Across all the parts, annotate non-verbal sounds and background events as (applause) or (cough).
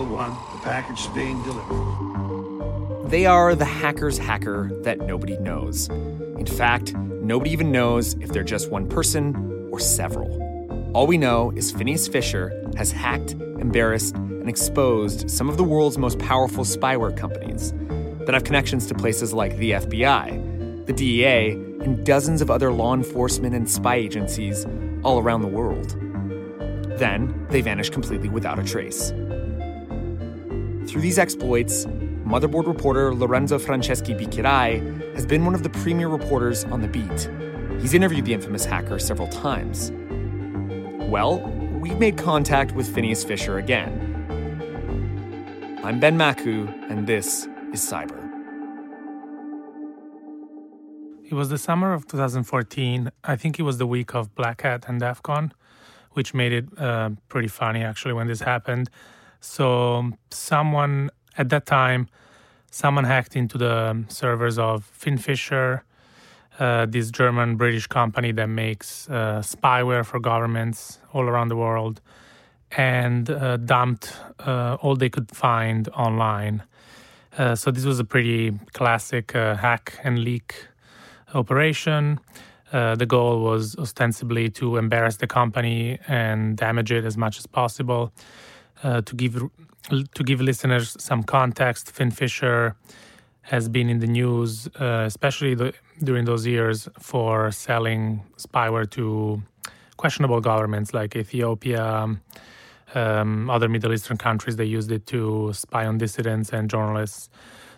Eagle One, the package is being delivered. They are the hacker's hacker that nobody knows. In fact, nobody even knows if they're just one person or several. All we know is Phineas Fisher has hacked, embarrassed, and exposed some of the world's most powerful spyware companies that have connections to places like the FBI, the DEA, and dozens of other law enforcement and spy agencies all around the world. Then they vanish completely without a trace. Through these exploits, motherboard reporter Lorenzo Franceschi Bicchierai has been one of the premier reporters on the beat. He's interviewed the infamous hacker several times. Well, we've made contact with Phineas Fisher again. I'm Ben Makuch, and this is Cyber. It was the summer of 2014. I think it was the week of Black Hat and DEF CON, which made it uh, pretty funny actually when this happened. So, someone at that time, someone hacked into the servers of FinFisher, uh, this German British company that makes uh, spyware for governments all around the world, and uh, dumped uh, all they could find online. Uh, so, this was a pretty classic uh, hack and leak operation. The goal was ostensibly to embarrass the company and damage it as much as possible. Uh, to give to give listeners some context, FinFisher has been in the news, uh, especially the, during those years, for selling spyware to questionable governments like Ethiopia, um, other Middle Eastern countries. They used it to spy on dissidents and journalists.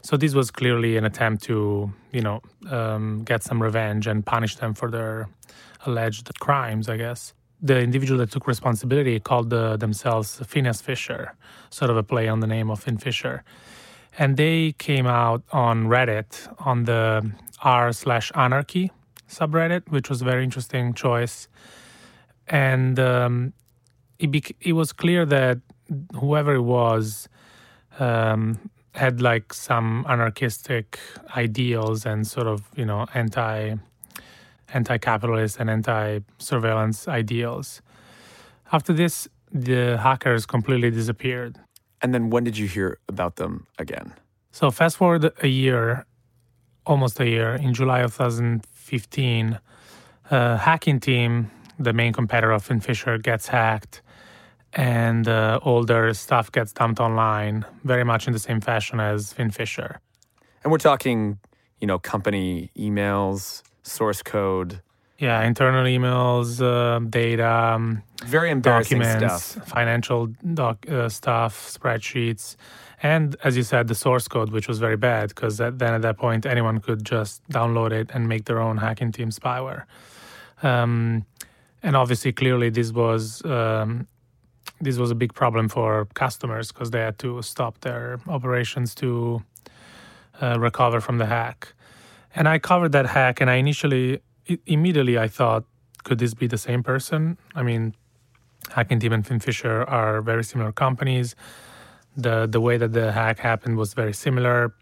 So this was clearly an attempt to, you know, um, get some revenge and punish them for their alleged crimes, I guess. The individual that took responsibility called the, themselves Phineas Fisher, sort of a play on the name of FinFisher. And they came out on Reddit on the r slash anarchy subreddit, which was a very interesting choice. And um, it, bec- it was clear that whoever it was um, had like some anarchistic ideals and sort of you know anti anti-capitalist and anti-surveillance ideals. After this, the hackers completely disappeared. And then when did you hear about them again? So fast forward a year, almost a year, in July of 2015, a hacking team, the main competitor of FinFisher, gets hacked and uh, all their stuff gets dumped online, very much in the same fashion as FinFisher. And we're talking, you know, company emails, source code. Yeah, internal emails, uh, data, um, very embarrassing documents, stuff. financial doc, uh, stuff, spreadsheets, and as you said, the source code, which was very bad because then at that point anyone could just download it and make their own hacking team spyware. Um, and obviously, clearly, this was um, this was a big problem for customers because they had to stop their operations to uh, recover from the hack. And I covered that hack, and I initially, immediately, I thought, could this be the same person? I mean, Hacking Team and FinFisher are very similar companies. The the way that the hack happened was very similar.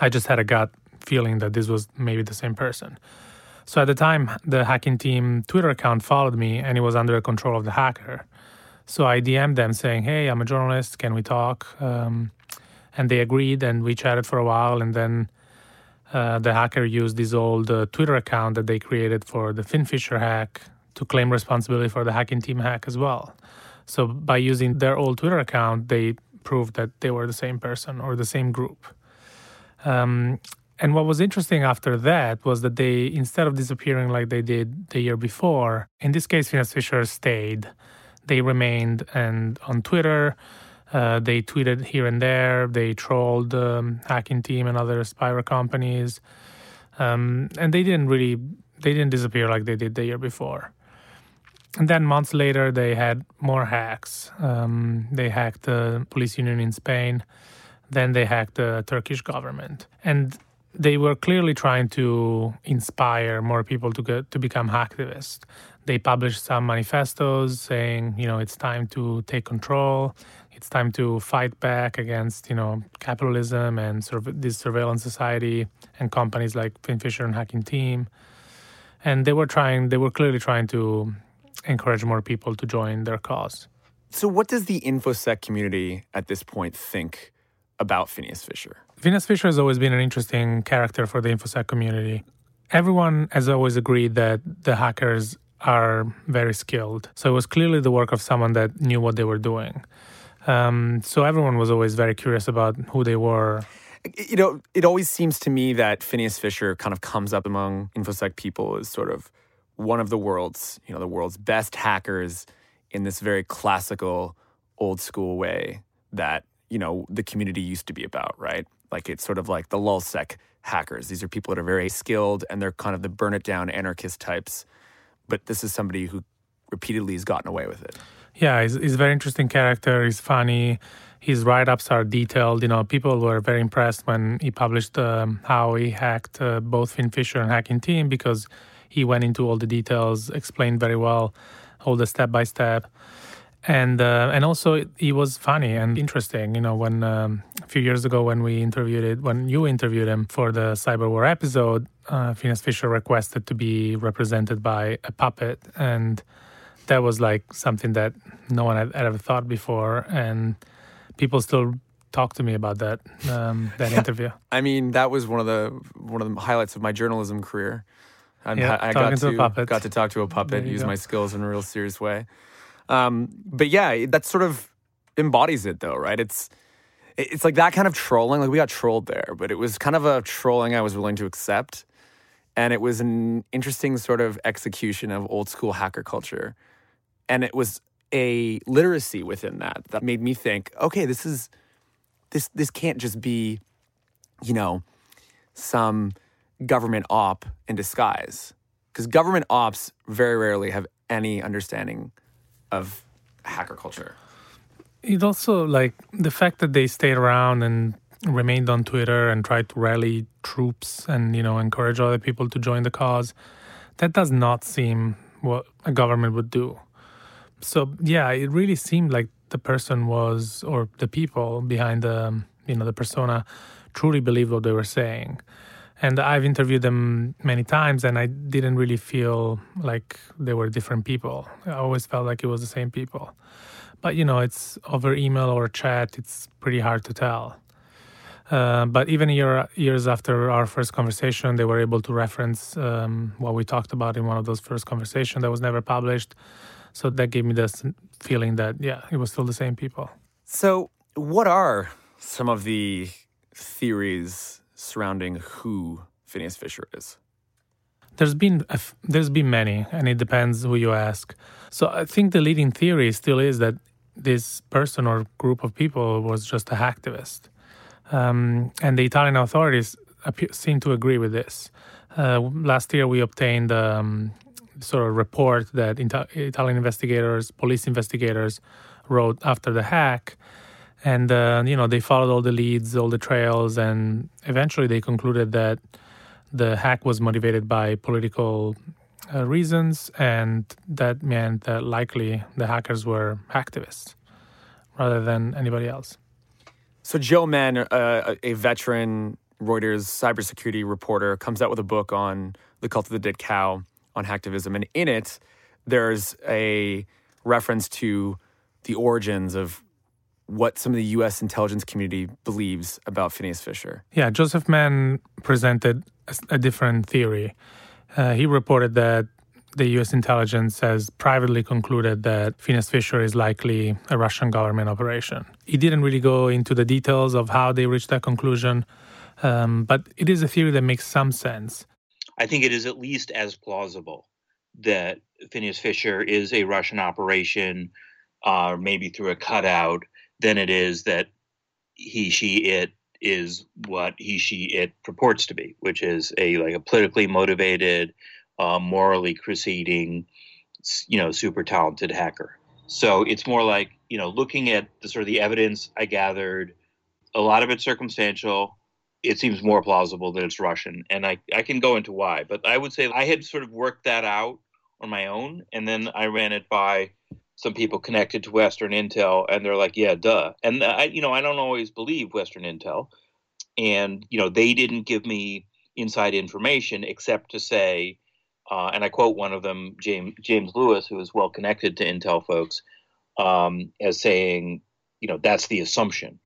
I just had a gut feeling that this was maybe the same person. So at the time, the hacking team Twitter account followed me, and it was under the control of the hacker. So I DM'd them saying, "Hey, I'm a journalist. Can we talk?" Um, and they agreed, and we chatted for a while. And then uh, the hacker used this old uh, Twitter account that they created for the FinFisher hack to claim responsibility for the hacking team hack as well. So by using their old Twitter account, they proved that they were the same person or the same group. Um, and what was interesting after that was that they, instead of disappearing like they did the year before, in this case, Phineas Fisher stayed they remained and on Twitter. Uh, they tweeted here and there. They trolled um, Hacking Team and other spyware companies, um, and they didn't really they didn't disappear like they did the year before. And then months later, they had more hacks. Um, they hacked the police union in Spain. Then they hacked the Turkish government, and they were clearly trying to inspire more people to get to become hacktivists they published some manifestos saying, you know, it's time to take control. It's time to fight back against, you know, capitalism and sort of this surveillance society and companies like FinFisher and Hacking Team. and they were trying. They were clearly trying to encourage more people to join their cause. So, what does the InfoSec community at this point think about Phineas Fisher? Phineas Fisher has always been an interesting character for the InfoSec community. Everyone has always agreed that the hackers are very skilled. So it was clearly the work of someone that knew what they were doing. Um, so everyone was always very curious about who they were. You know, it always seems to me that Phineas Fisher kind of comes up among InfoSec people as sort of one of the world's, you know, the world's best hackers in this very classical, old school way that, you know, the community used to be about, right? Like it's sort of like the lulzsec hackers. These are people that are very skilled and they're kind of the burn it down anarchist types. But this is somebody who repeatedly has gotten away with it. Yeah, he's, he's a very interesting character. He's funny. His write ups are detailed. You know, people were very impressed when he published um, how he hacked uh, both FinFisher and Hacking Team because he went into all the details, explained very well all the step by step. And uh, and also he was funny and interesting. You know, when um, a few years ago when we interviewed it, when you interviewed him for the cyber war episode, uh, Phineas Fisher requested to be represented by a puppet, and that was like something that no one had ever thought before, and people still talk to me about that um, (laughs) that interview. I mean, that was one of the one of the highlights of my journalism career. I'm, yeah, I got to, to got to talk to a puppet, use go. my skills in a real serious way. Um, but yeah, that sort of embodies it, though, right? It's it's like that kind of trolling. Like we got trolled there, but it was kind of a trolling I was willing to accept, and it was an interesting sort of execution of old school hacker culture, and it was a literacy within that that made me think, okay, this is this this can't just be, you know, some government op in disguise. Because government ops very rarely have any understanding of hacker culture. It also like the fact that they stayed around and remained on Twitter and tried to rally troops and you know encourage other people to join the cause. That does not seem what a government would do. So yeah, it really seemed like the person was or the people behind the you know the persona truly believed what they were saying and I've interviewed them many times, and I didn't really feel like they were different people. I always felt like it was the same people. But you know, it's over email or chat; it's pretty hard to tell. Uh, but even year, years after our first conversation, they were able to reference um, what we talked about in one of those first conversations that was never published. So that gave me this feeling that yeah, it was still the same people. So, what are some of the theories surrounding who Phineas Fisher is? There's been there's been many, and it depends who you ask. So I think the leading theory still is that this person or group of people was just a hacktivist, um, and the Italian authorities appear, seem to agree with this. Uh, last year, we obtained um, sort of report that Italian investigators, police investigators, wrote after the hack, and uh, you know they followed all the leads all the trails and eventually they concluded that the hack was motivated by political uh, reasons and that meant that likely the hackers were hacktivists rather than anybody else. So joe menn uh, a veteran reuters cybersecurity reporter comes out with a book on the cult of the dead cow on hacktivism and in it there's a reference to the origins of what some of the U.S. intelligence community believes about Phineas Fisher. Yeah, Joseph Menn presented a, a different theory. Uh, he reported that the U.S. intelligence has privately concluded that Phineas Fisher is likely a Russian government operation. He didn't really go into the details of how they reached that conclusion, um, but it is a theory that makes some sense. I think it is at least as plausible that Phineas Fisher is a Russian operation, uh, maybe through a cutout than it is that he, she, it is what he, she, it purports to be, which is a like a politically motivated, uh, morally crusading, you know, super talented hacker. So it's more like you know, looking at the sort of the evidence I gathered, a lot of it circumstantial. It seems more plausible that it's Russian, and I I can go into why, but I would say I had sort of worked that out on my own, and then I ran it by some people connected to Western Intel, and they're like, "Yeah, duh." And I, you know, I don't always believe Western Intel, and you know, they didn't give me inside information except to say uh, and I quote one of them, James James Lewis, who is well connected to Intel folks, um, as saying, you know, that's the assumption.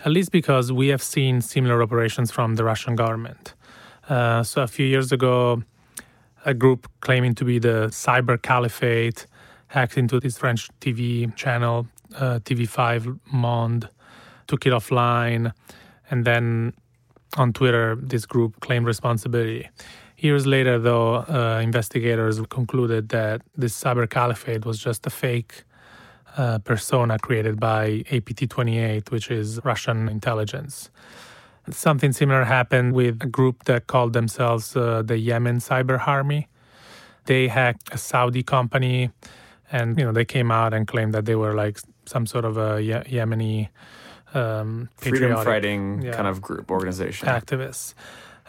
At least because we have seen similar operations from the Russian government. Uh, so a few years ago, a group claiming to be the Cyber Caliphate hacked into this French TV channel, uh, TV5 Monde, took it offline, and then on Twitter, this group claimed responsibility. Years later, though, uh, investigators concluded that this cyber caliphate was just a fake uh, persona created by APT 28, which is Russian intelligence. Something similar happened with a group that called themselves uh, the Yemen Cyber Army. They hacked a Saudi company, and you know they came out and claimed that they were like some sort of a Ye- Yemeni um, freedom fighting yeah, kind of group organization. activists.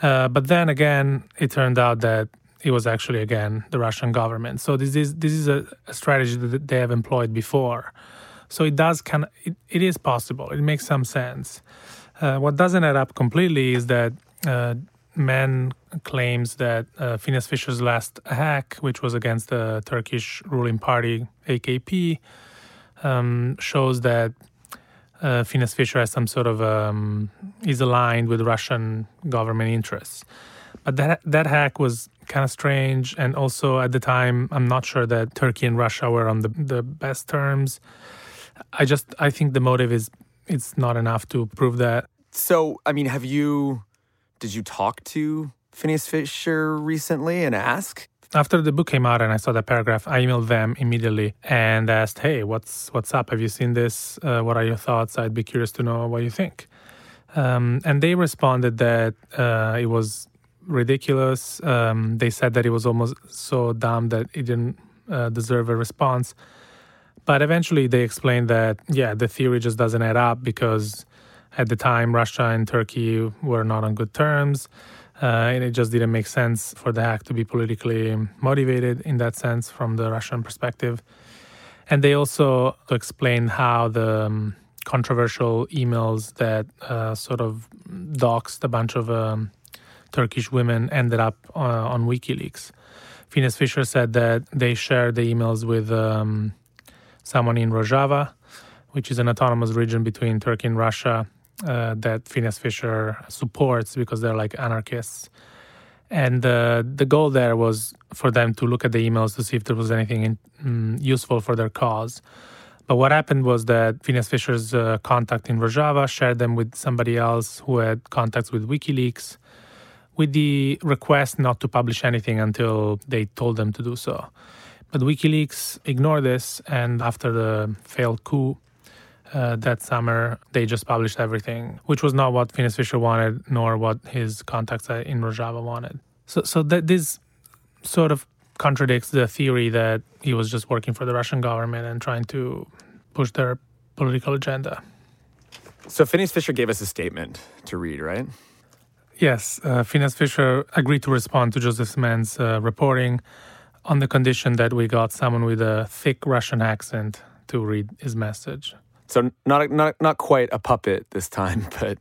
Uh, but then again, it turned out that it was actually again the Russian government. So this is this is a, a strategy that they have employed before. So it does of it, it is possible. It makes some sense. Uh, what doesn't add up completely is that uh, Menn claims that uh, Phineas Fisher's last hack, which was against the Turkish ruling party AKP, um, shows that uh, Phineas Fisher has some sort of um, is aligned with Russian government interests. But that that hack was kind of strange, and also at the time, I'm not sure that Turkey and Russia were on the the best terms. I just I think the motive is it's not enough to prove that. So, I mean, have you, did you talk to Phineas Fisher recently and ask? After the book came out and I saw that paragraph, I emailed them immediately and asked, "Hey, what's what's up? Have you seen this? Uh, what are your thoughts? I'd be curious to know what you think." Um, and they responded that uh, it was ridiculous. Um, they said that it was almost so dumb that it didn't uh, deserve a response. But eventually, they explained that yeah, the theory just doesn't add up because at the time Russia and Turkey were not on good terms. Uh, and it just didn't make sense for the hack to be politically motivated in that sense from the Russian perspective. And they also explained how the um, controversial emails that uh, sort of doxed a bunch of um, Turkish women ended up uh, on WikiLeaks. Phineas Fisher said that they shared the emails with um, someone in Rojava, which is an autonomous region between Turkey and Russia uh, that Phineas Fisher supports because they're like anarchists. And uh, the goal there was for them to look at the emails to see if there was anything in, mm, useful for their cause. But what happened was that Phineas Fisher's uh, contact in Rojava shared them with somebody else who had contacts with WikiLeaks with the request not to publish anything until they told them to do so. But WikiLeaks ignored this, and after the failed coup, uh, that summer, they just published everything, which was not what Phineas Fisher wanted, nor what his contacts in Rojava wanted. So, so that this sort of contradicts the theory that he was just working for the Russian government and trying to push their political agenda. So, Phineas Fisher gave us a statement to read, right? Yes, uh, Phineas Fisher agreed to respond to Joseph Menn's uh, reporting on the condition that we got someone with a thick Russian accent to read his message. So not not not quite a puppet this time, (laughs) but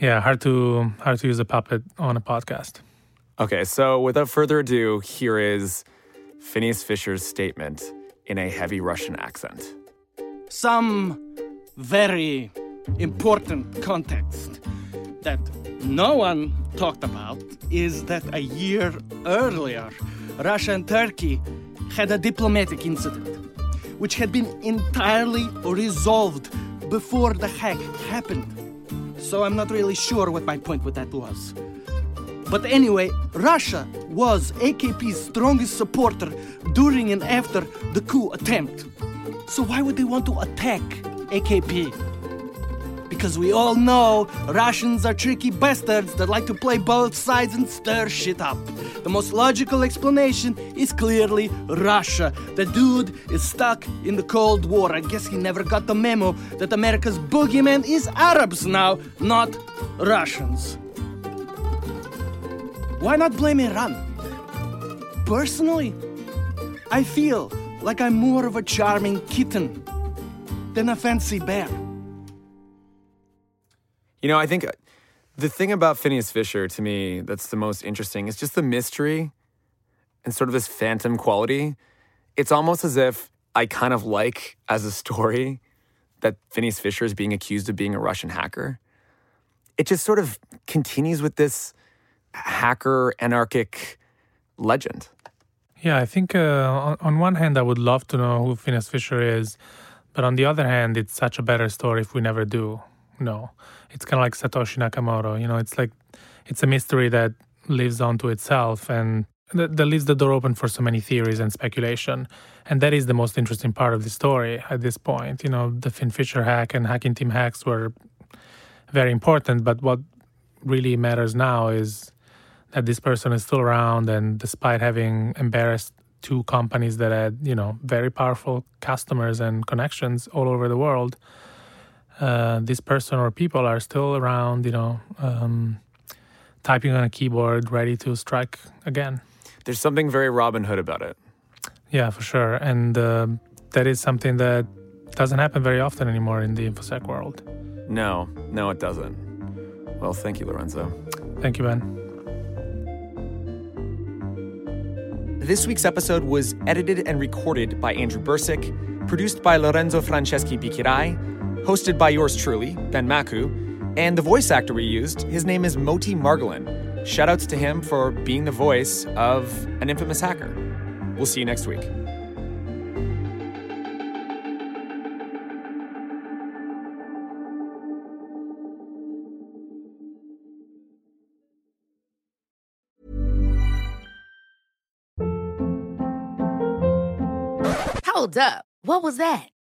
yeah, hard to hard to use a puppet on a podcast. Okay, so without further ado, here is Phineas Fisher's statement in a heavy Russian accent. Some very important context that no one talked about is that a year earlier, Russia and Turkey had a diplomatic incident which had been entirely resolved before the hack happened. So I'm not really sure what my point with that was. But anyway, Russia was AKP's strongest supporter during and after the coup attempt. So why would they want to attack AKP? Because we all know Russians are tricky bastards that like to play both sides and stir shit up. The most logical explanation is clearly Russia. The dude is stuck in the Cold War. I guess he never got the memo that America's boogeyman is Arabs now, not Russians. Why not blame Iran? Personally, I feel like I'm more of a charming kitten than a fancy bear. You know, I think uh, the thing about Phineas Fisher to me that's the most interesting is just the mystery and sort of this phantom quality. It's almost as if I kind of like as a story that Phineas Fisher is being accused of being a Russian hacker. It just sort of continues with this hacker anarchic legend. Yeah, I think uh, on, on one hand, I would love to know who Phineas Fisher is, but on the other hand, it's such a better story if we never do know. It's kind of like Satoshi Nakamoto. You know, it's like it's a mystery that lives on to itself and that, that leaves the door open for so many theories and speculation. And that is the most interesting part of the story at this point. You know, the FinFisher hack and hacking team hacks were very important, but what really matters now is that this person is still around and despite having embarrassed two companies that had you know very powerful customers and connections all over the world uh, this person or people are still around you know um, typing on a keyboard ready to strike again. There's something very robin hood about it. Yeah for sure. And uh, that is something that doesn't happen very often anymore in the infosec world. No no it doesn't. Well thank you lorenzo. Thank you ben. This week's episode was edited and recorded by Andrew Bursick, produced by Lorenzo Franceschi Bicchierai, hosted by yours truly, Ben Makuch, and the voice actor we used, his name is Moti Margolin. Shoutouts to him for being the voice of an infamous hacker. We'll see you next week. Hold up. What was that?